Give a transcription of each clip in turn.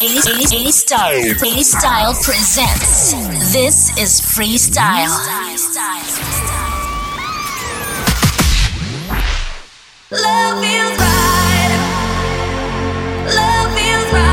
A Style. Haley Style presents. This is freestyle. Love feels right. Love feels right.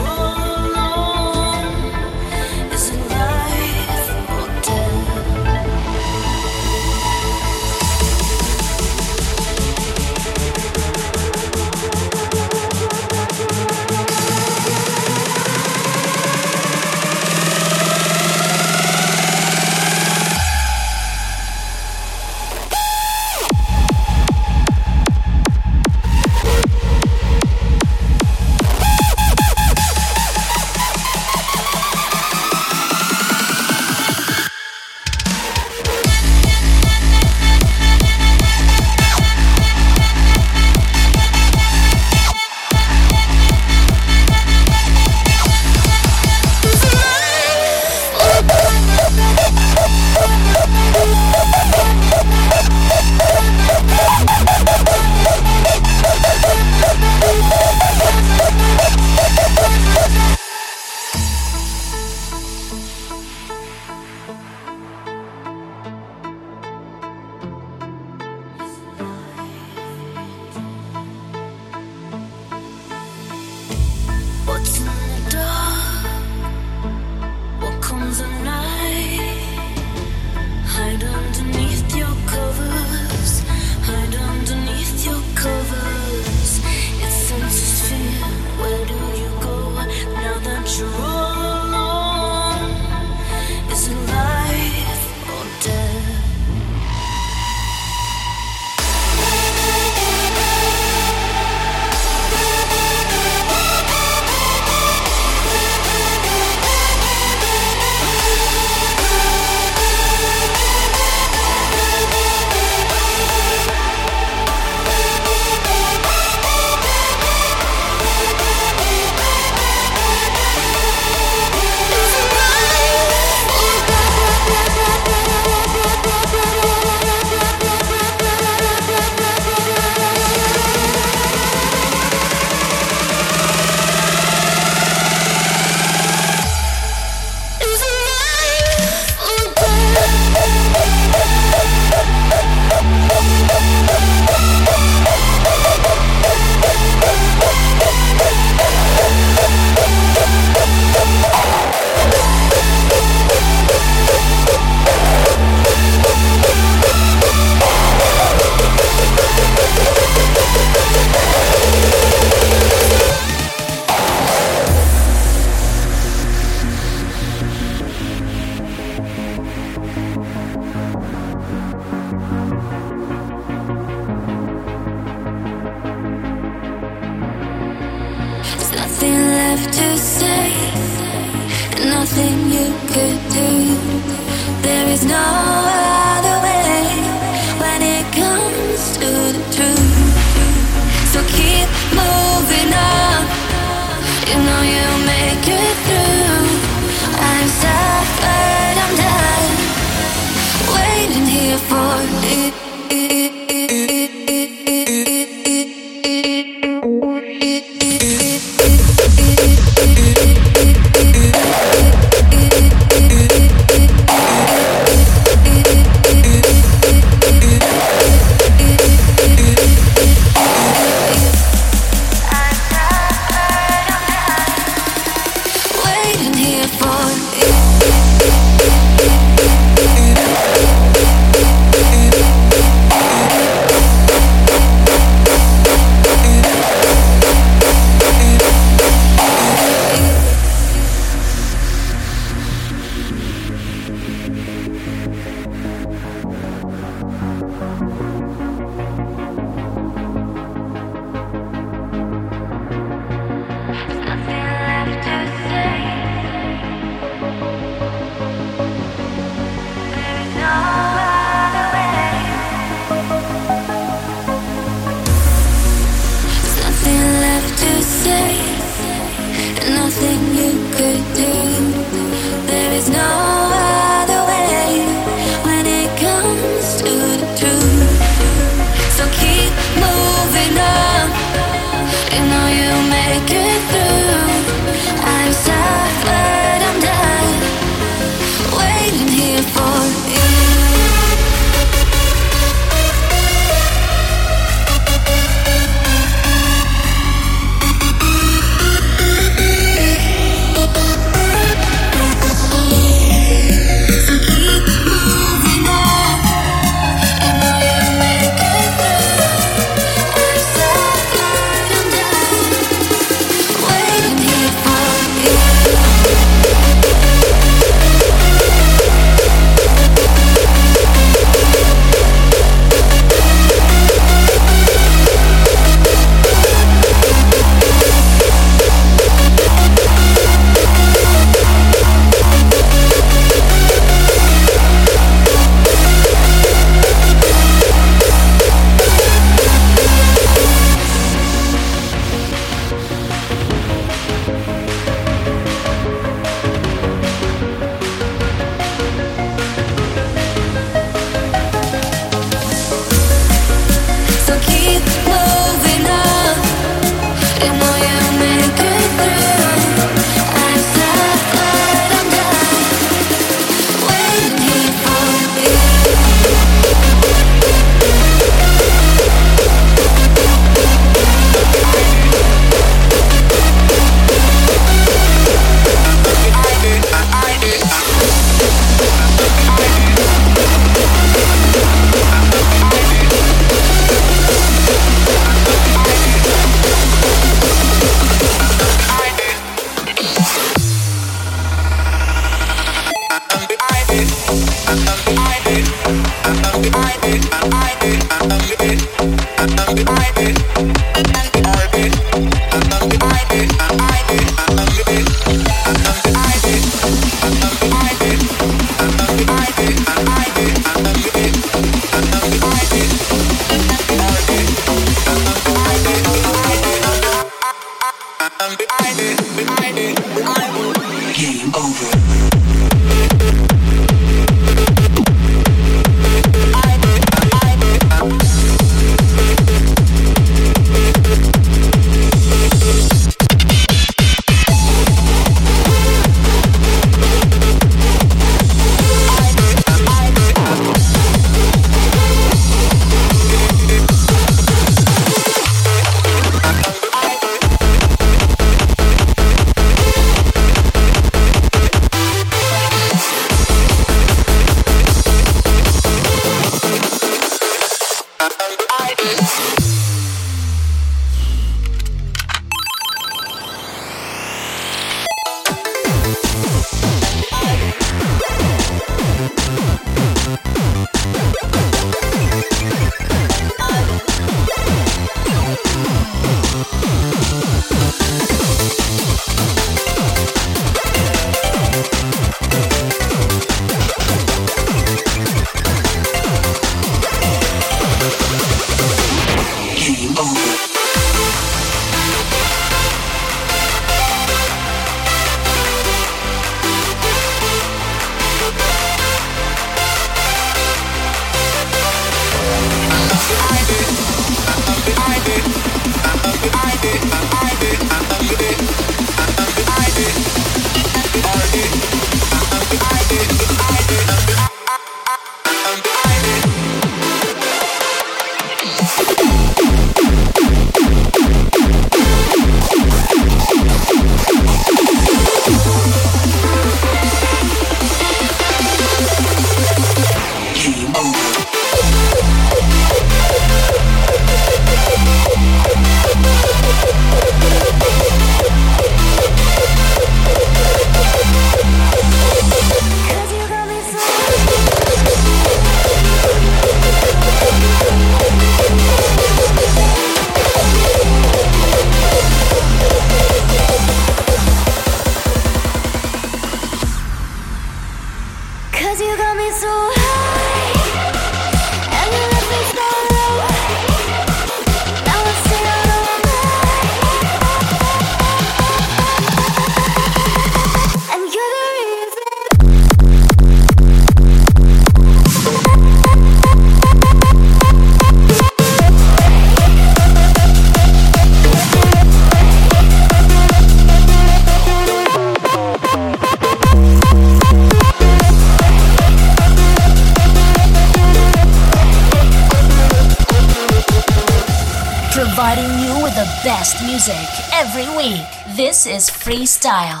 best music every week. This is Freestyle.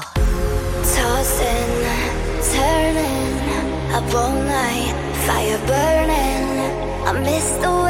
Tossing, turning, up all night, fire burning. I miss the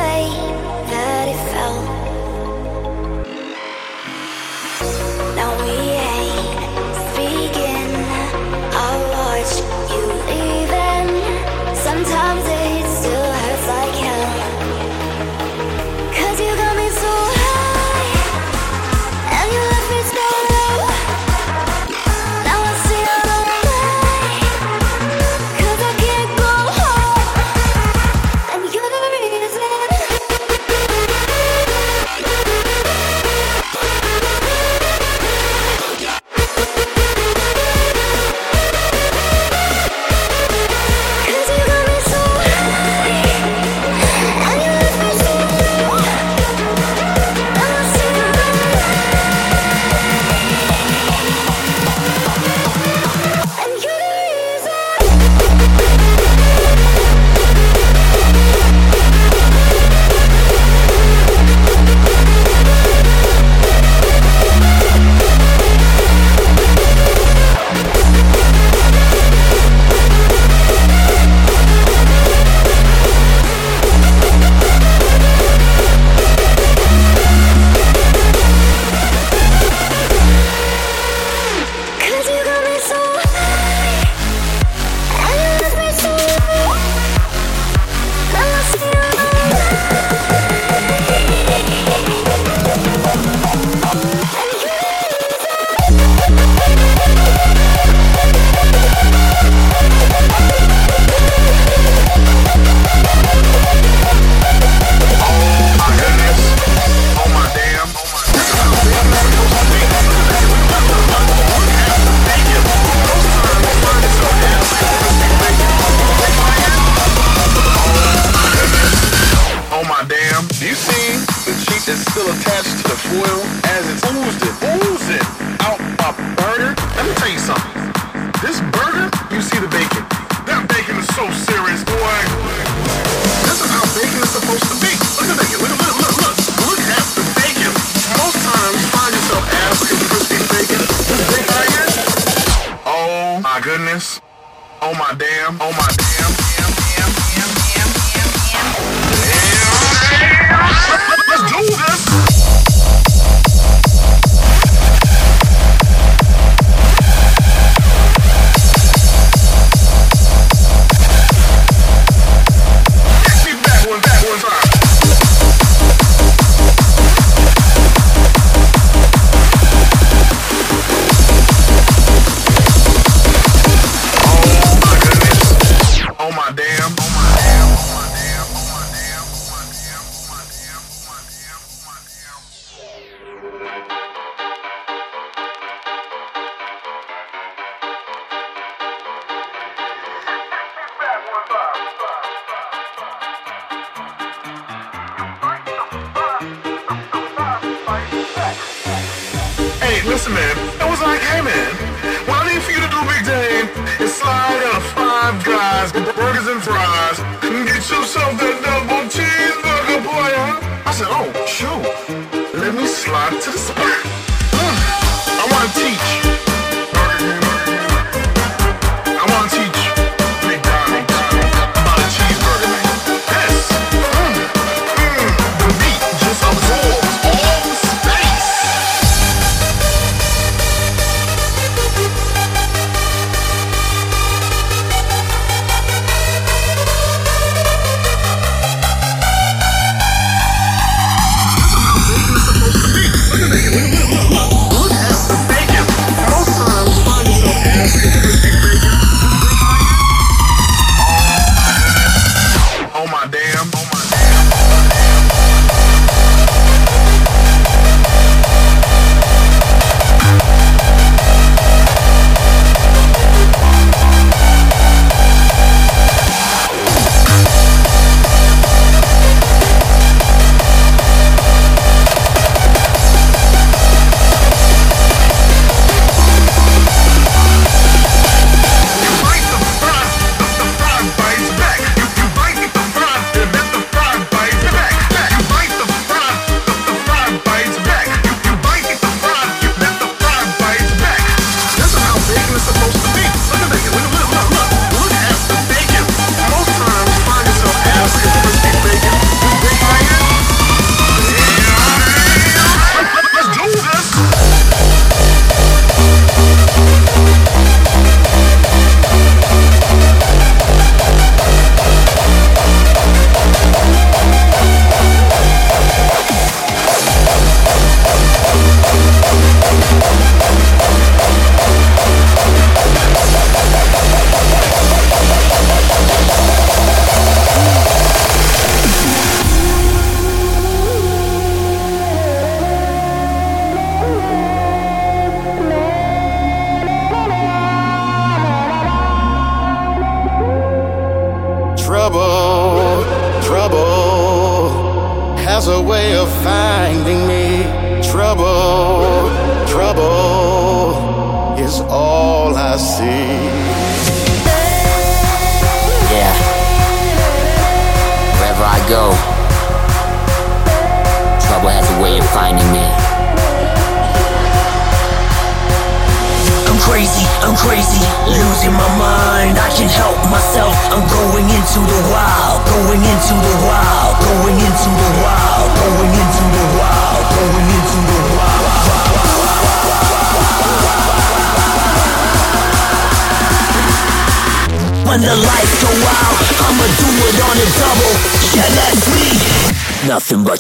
Get yourself that double cheeseburger, boy, huh? I said, oh, shoot. Let me slide to the spot.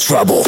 trouble.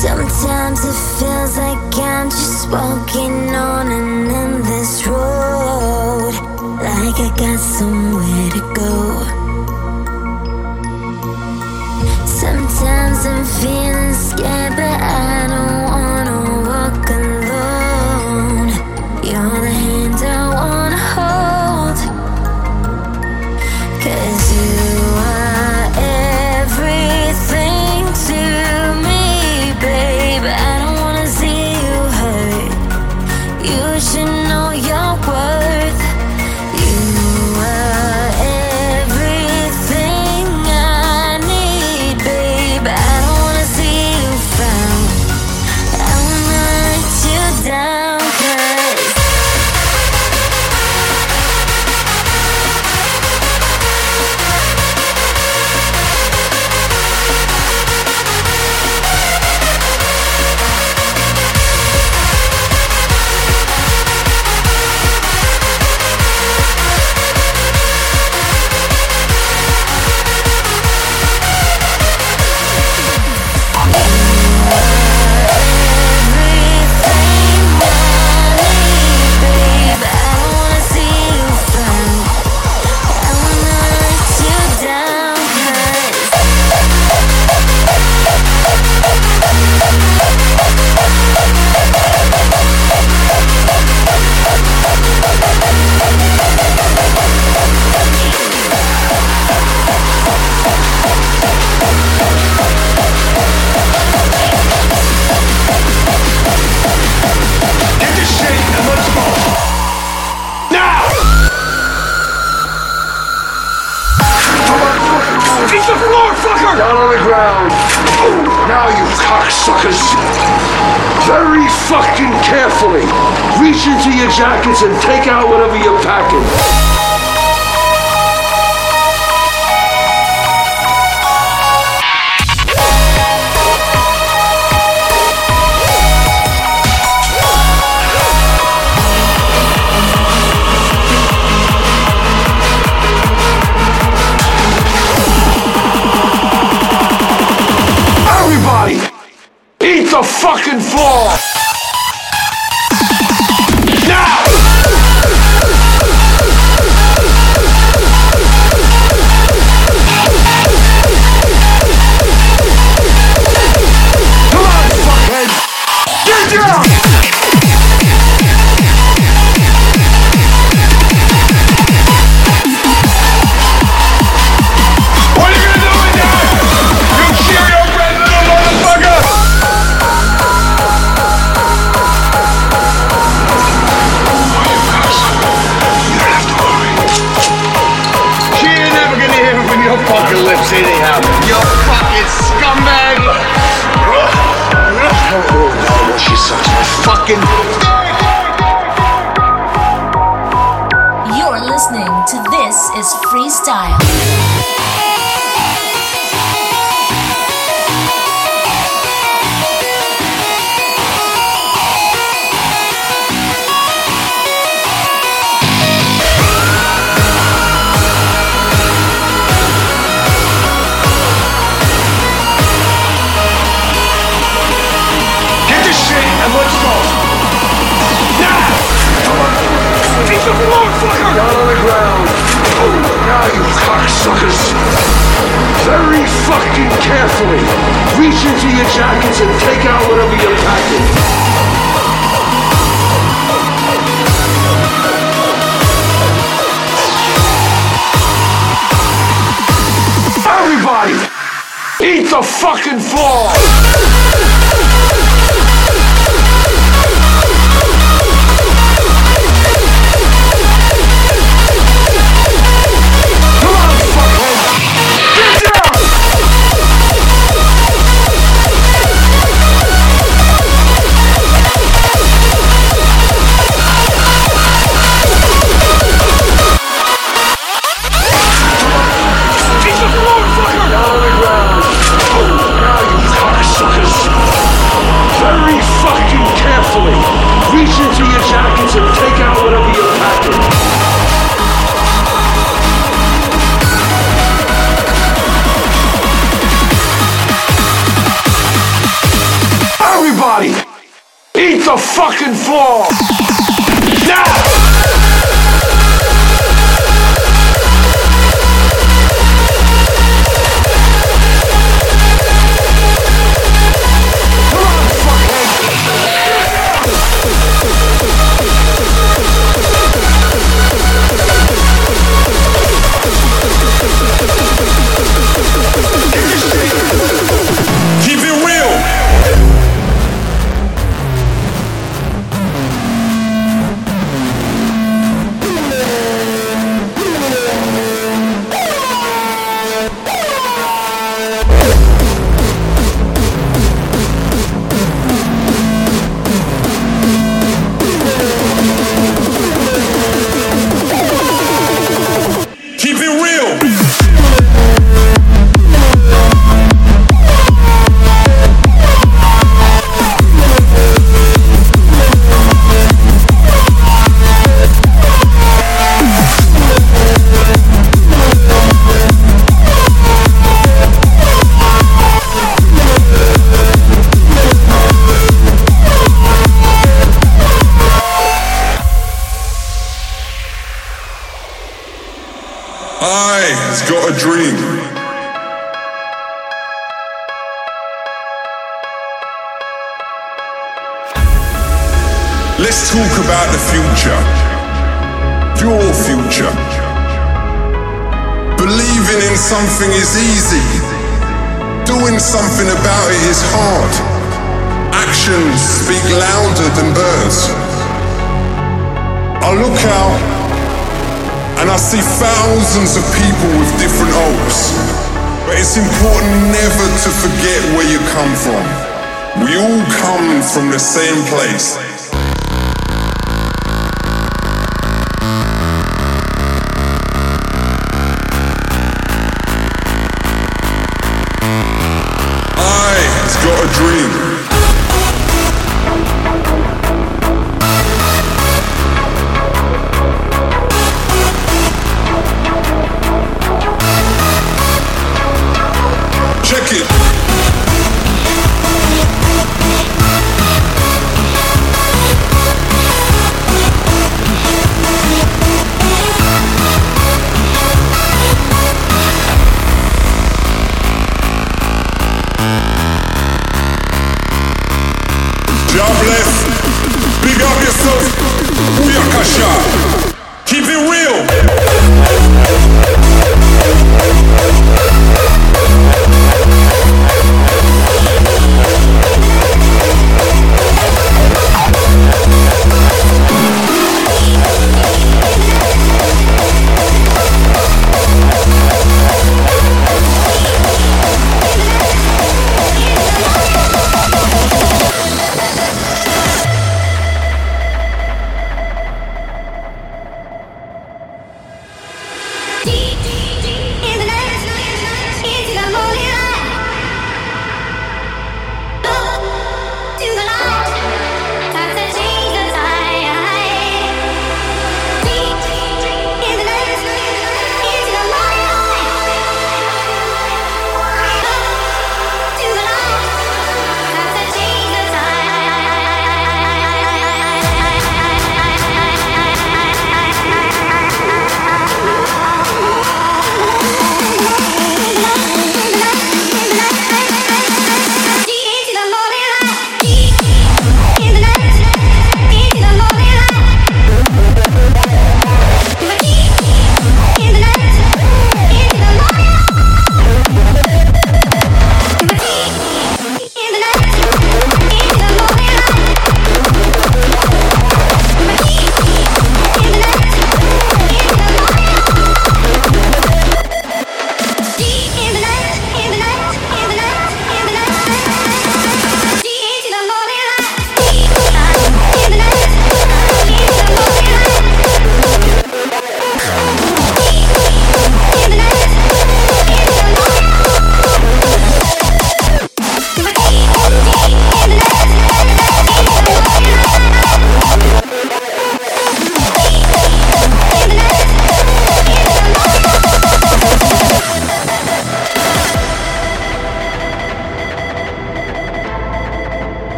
Sometimes it feels like I'm just walking on an endless road. Like I got somewhere to go. now, you cocksuckers. Very fucking carefully. Reach into your jackets and take out whatever you're packing. carefully. Reach into your jackets and take out whatever you're packing. Everybody, eat the fucking floor! same place.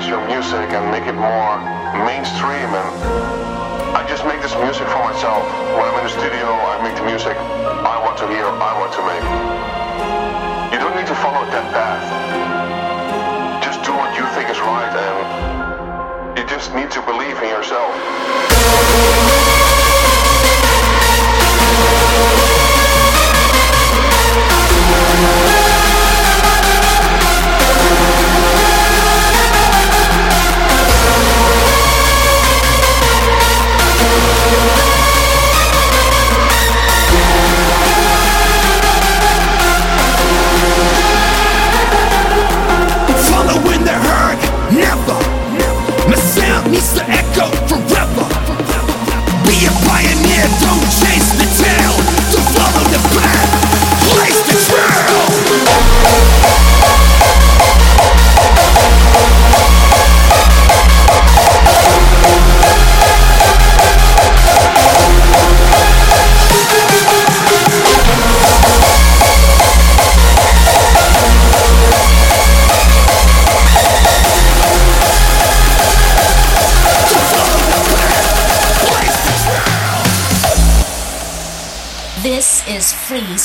your music and make it more mainstream. And I just make this music for myself. When I'm in the studio, I make the music I want to hear, I want to make. You don't need to follow that path. Just do what you think is right, and you just need to believe in yourself.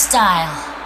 style.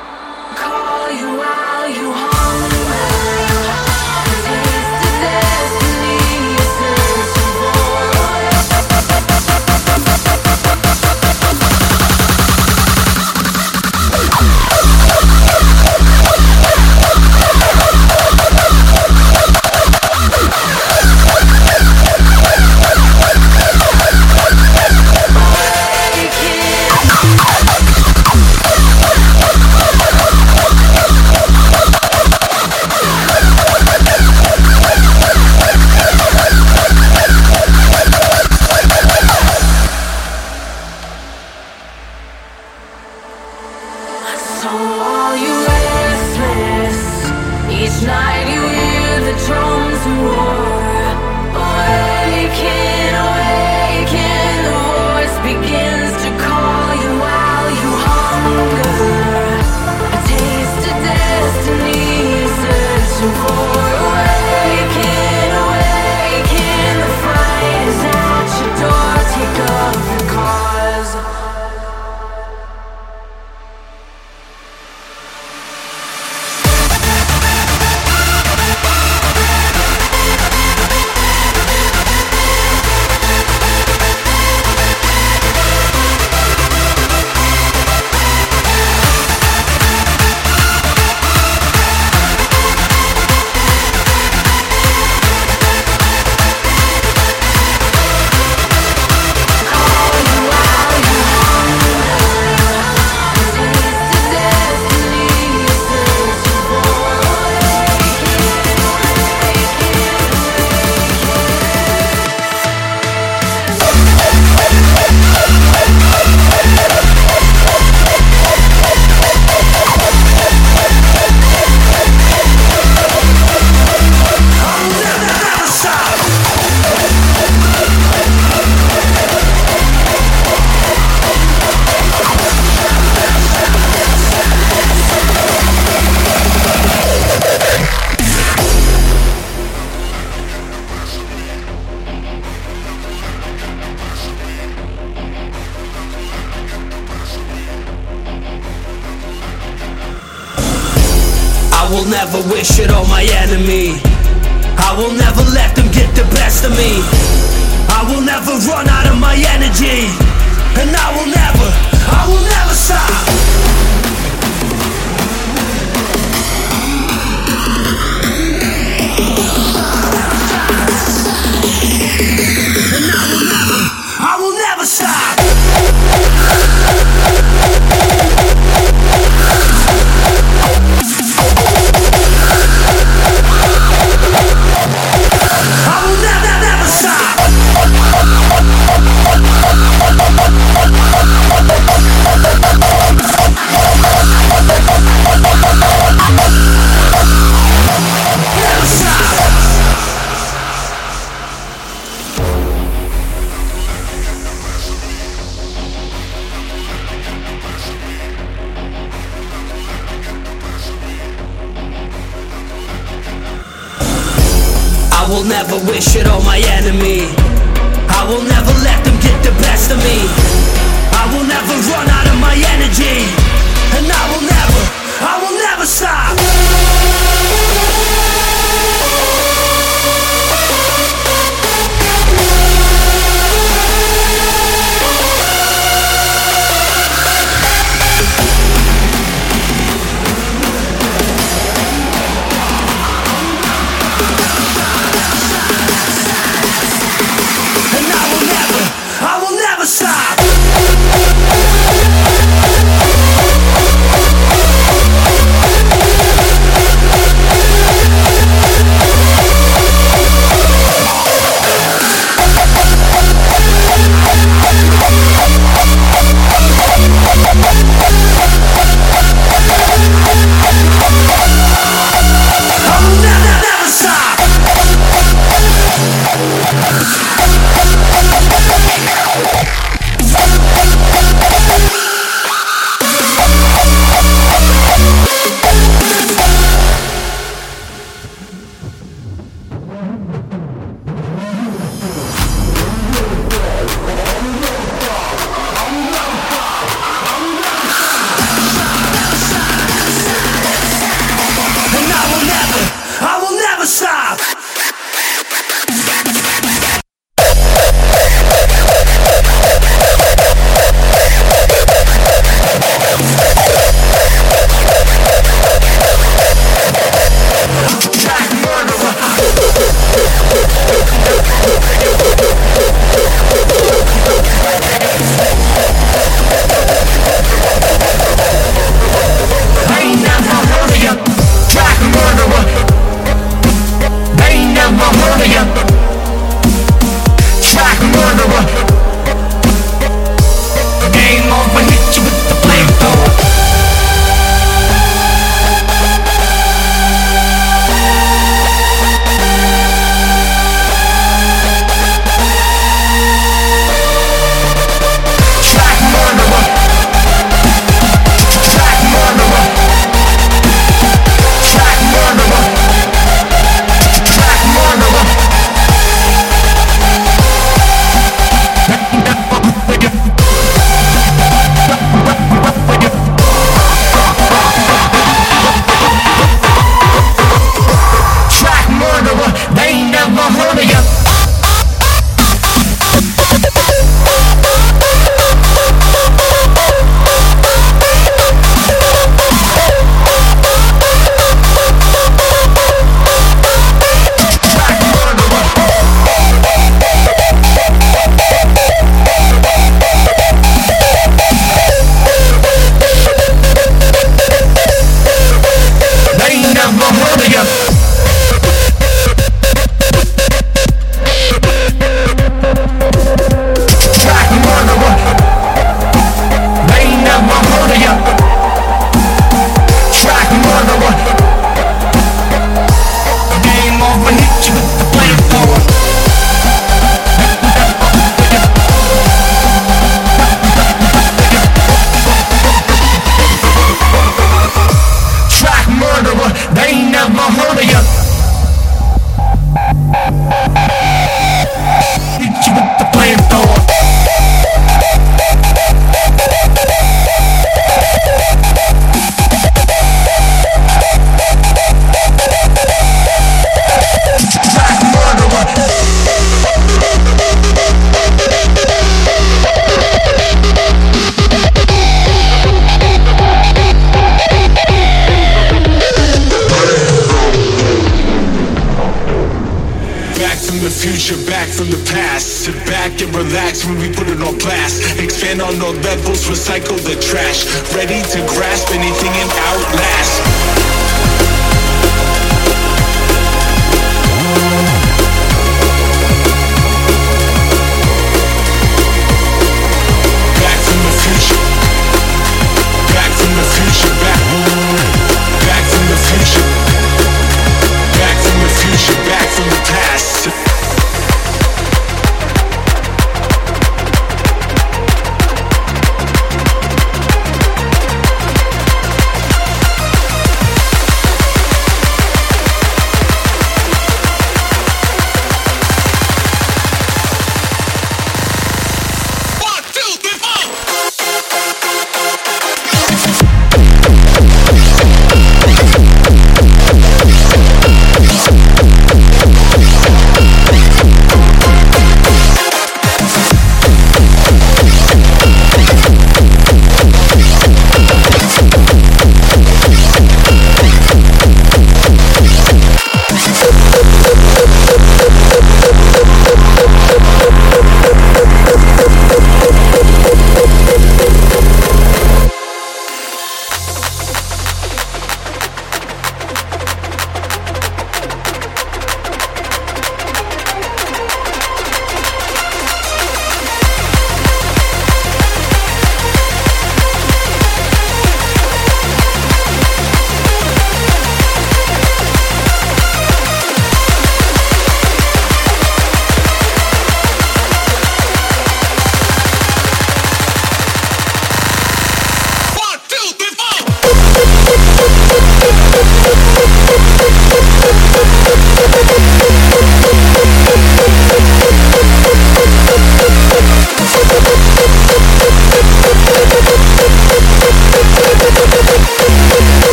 Wish it on my enemy. I will never let them get the best of me. I will never run out of my energy. And I will never, I will never stop. And I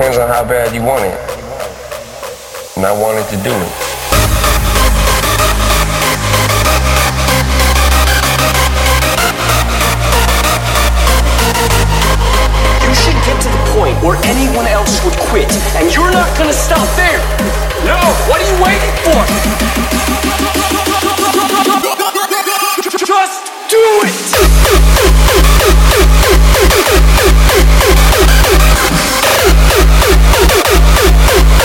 depends on how bad you want it. And I wanted to do it. You should get to the point where anyone else would quit, and you're not gonna stop there. No, what are you waiting for? Just do it. Think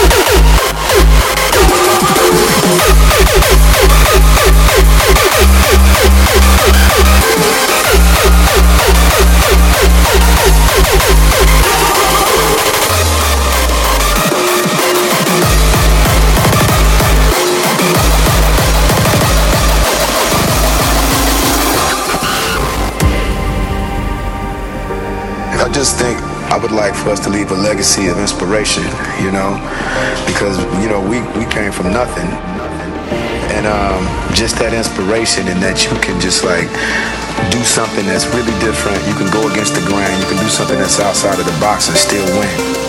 I would like for us to leave a legacy of inspiration, you know, because you know we we came from nothing, and um, just that inspiration and that you can just like do something that's really different. You can go against the grain. You can do something that's outside of the box and still win.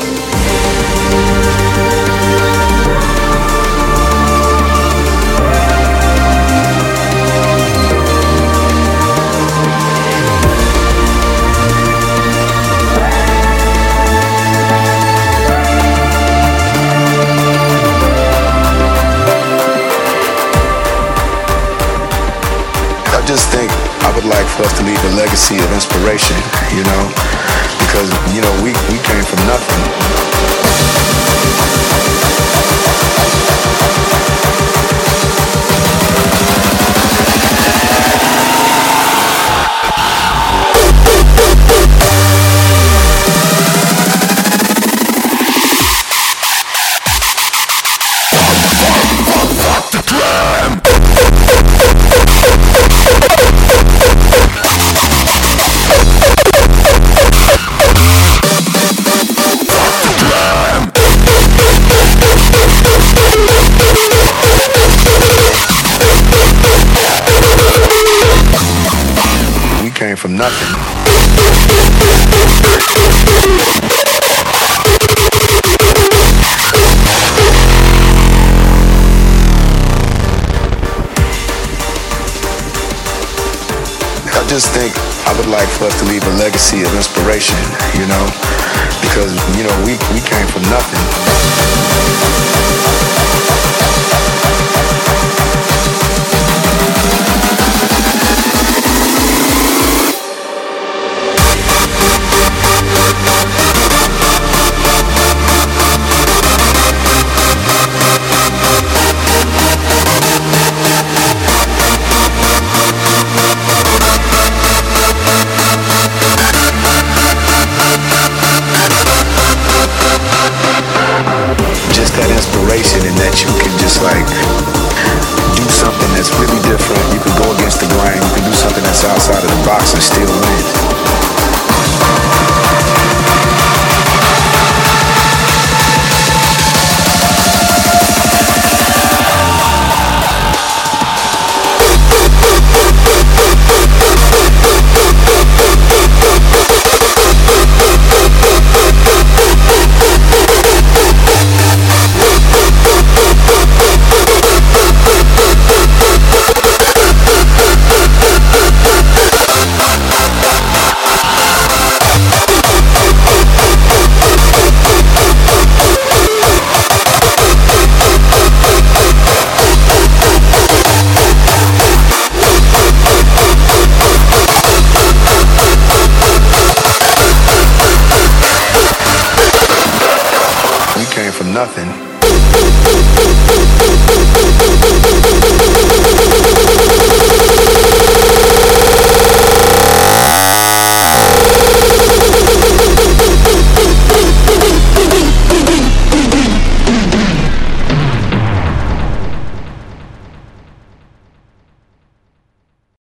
to of inspiration, you know, because, you know, we, we came from nothing. Nothing. I just think I would like for us to leave a legacy of inspiration, you know, because you know we we came from nothing.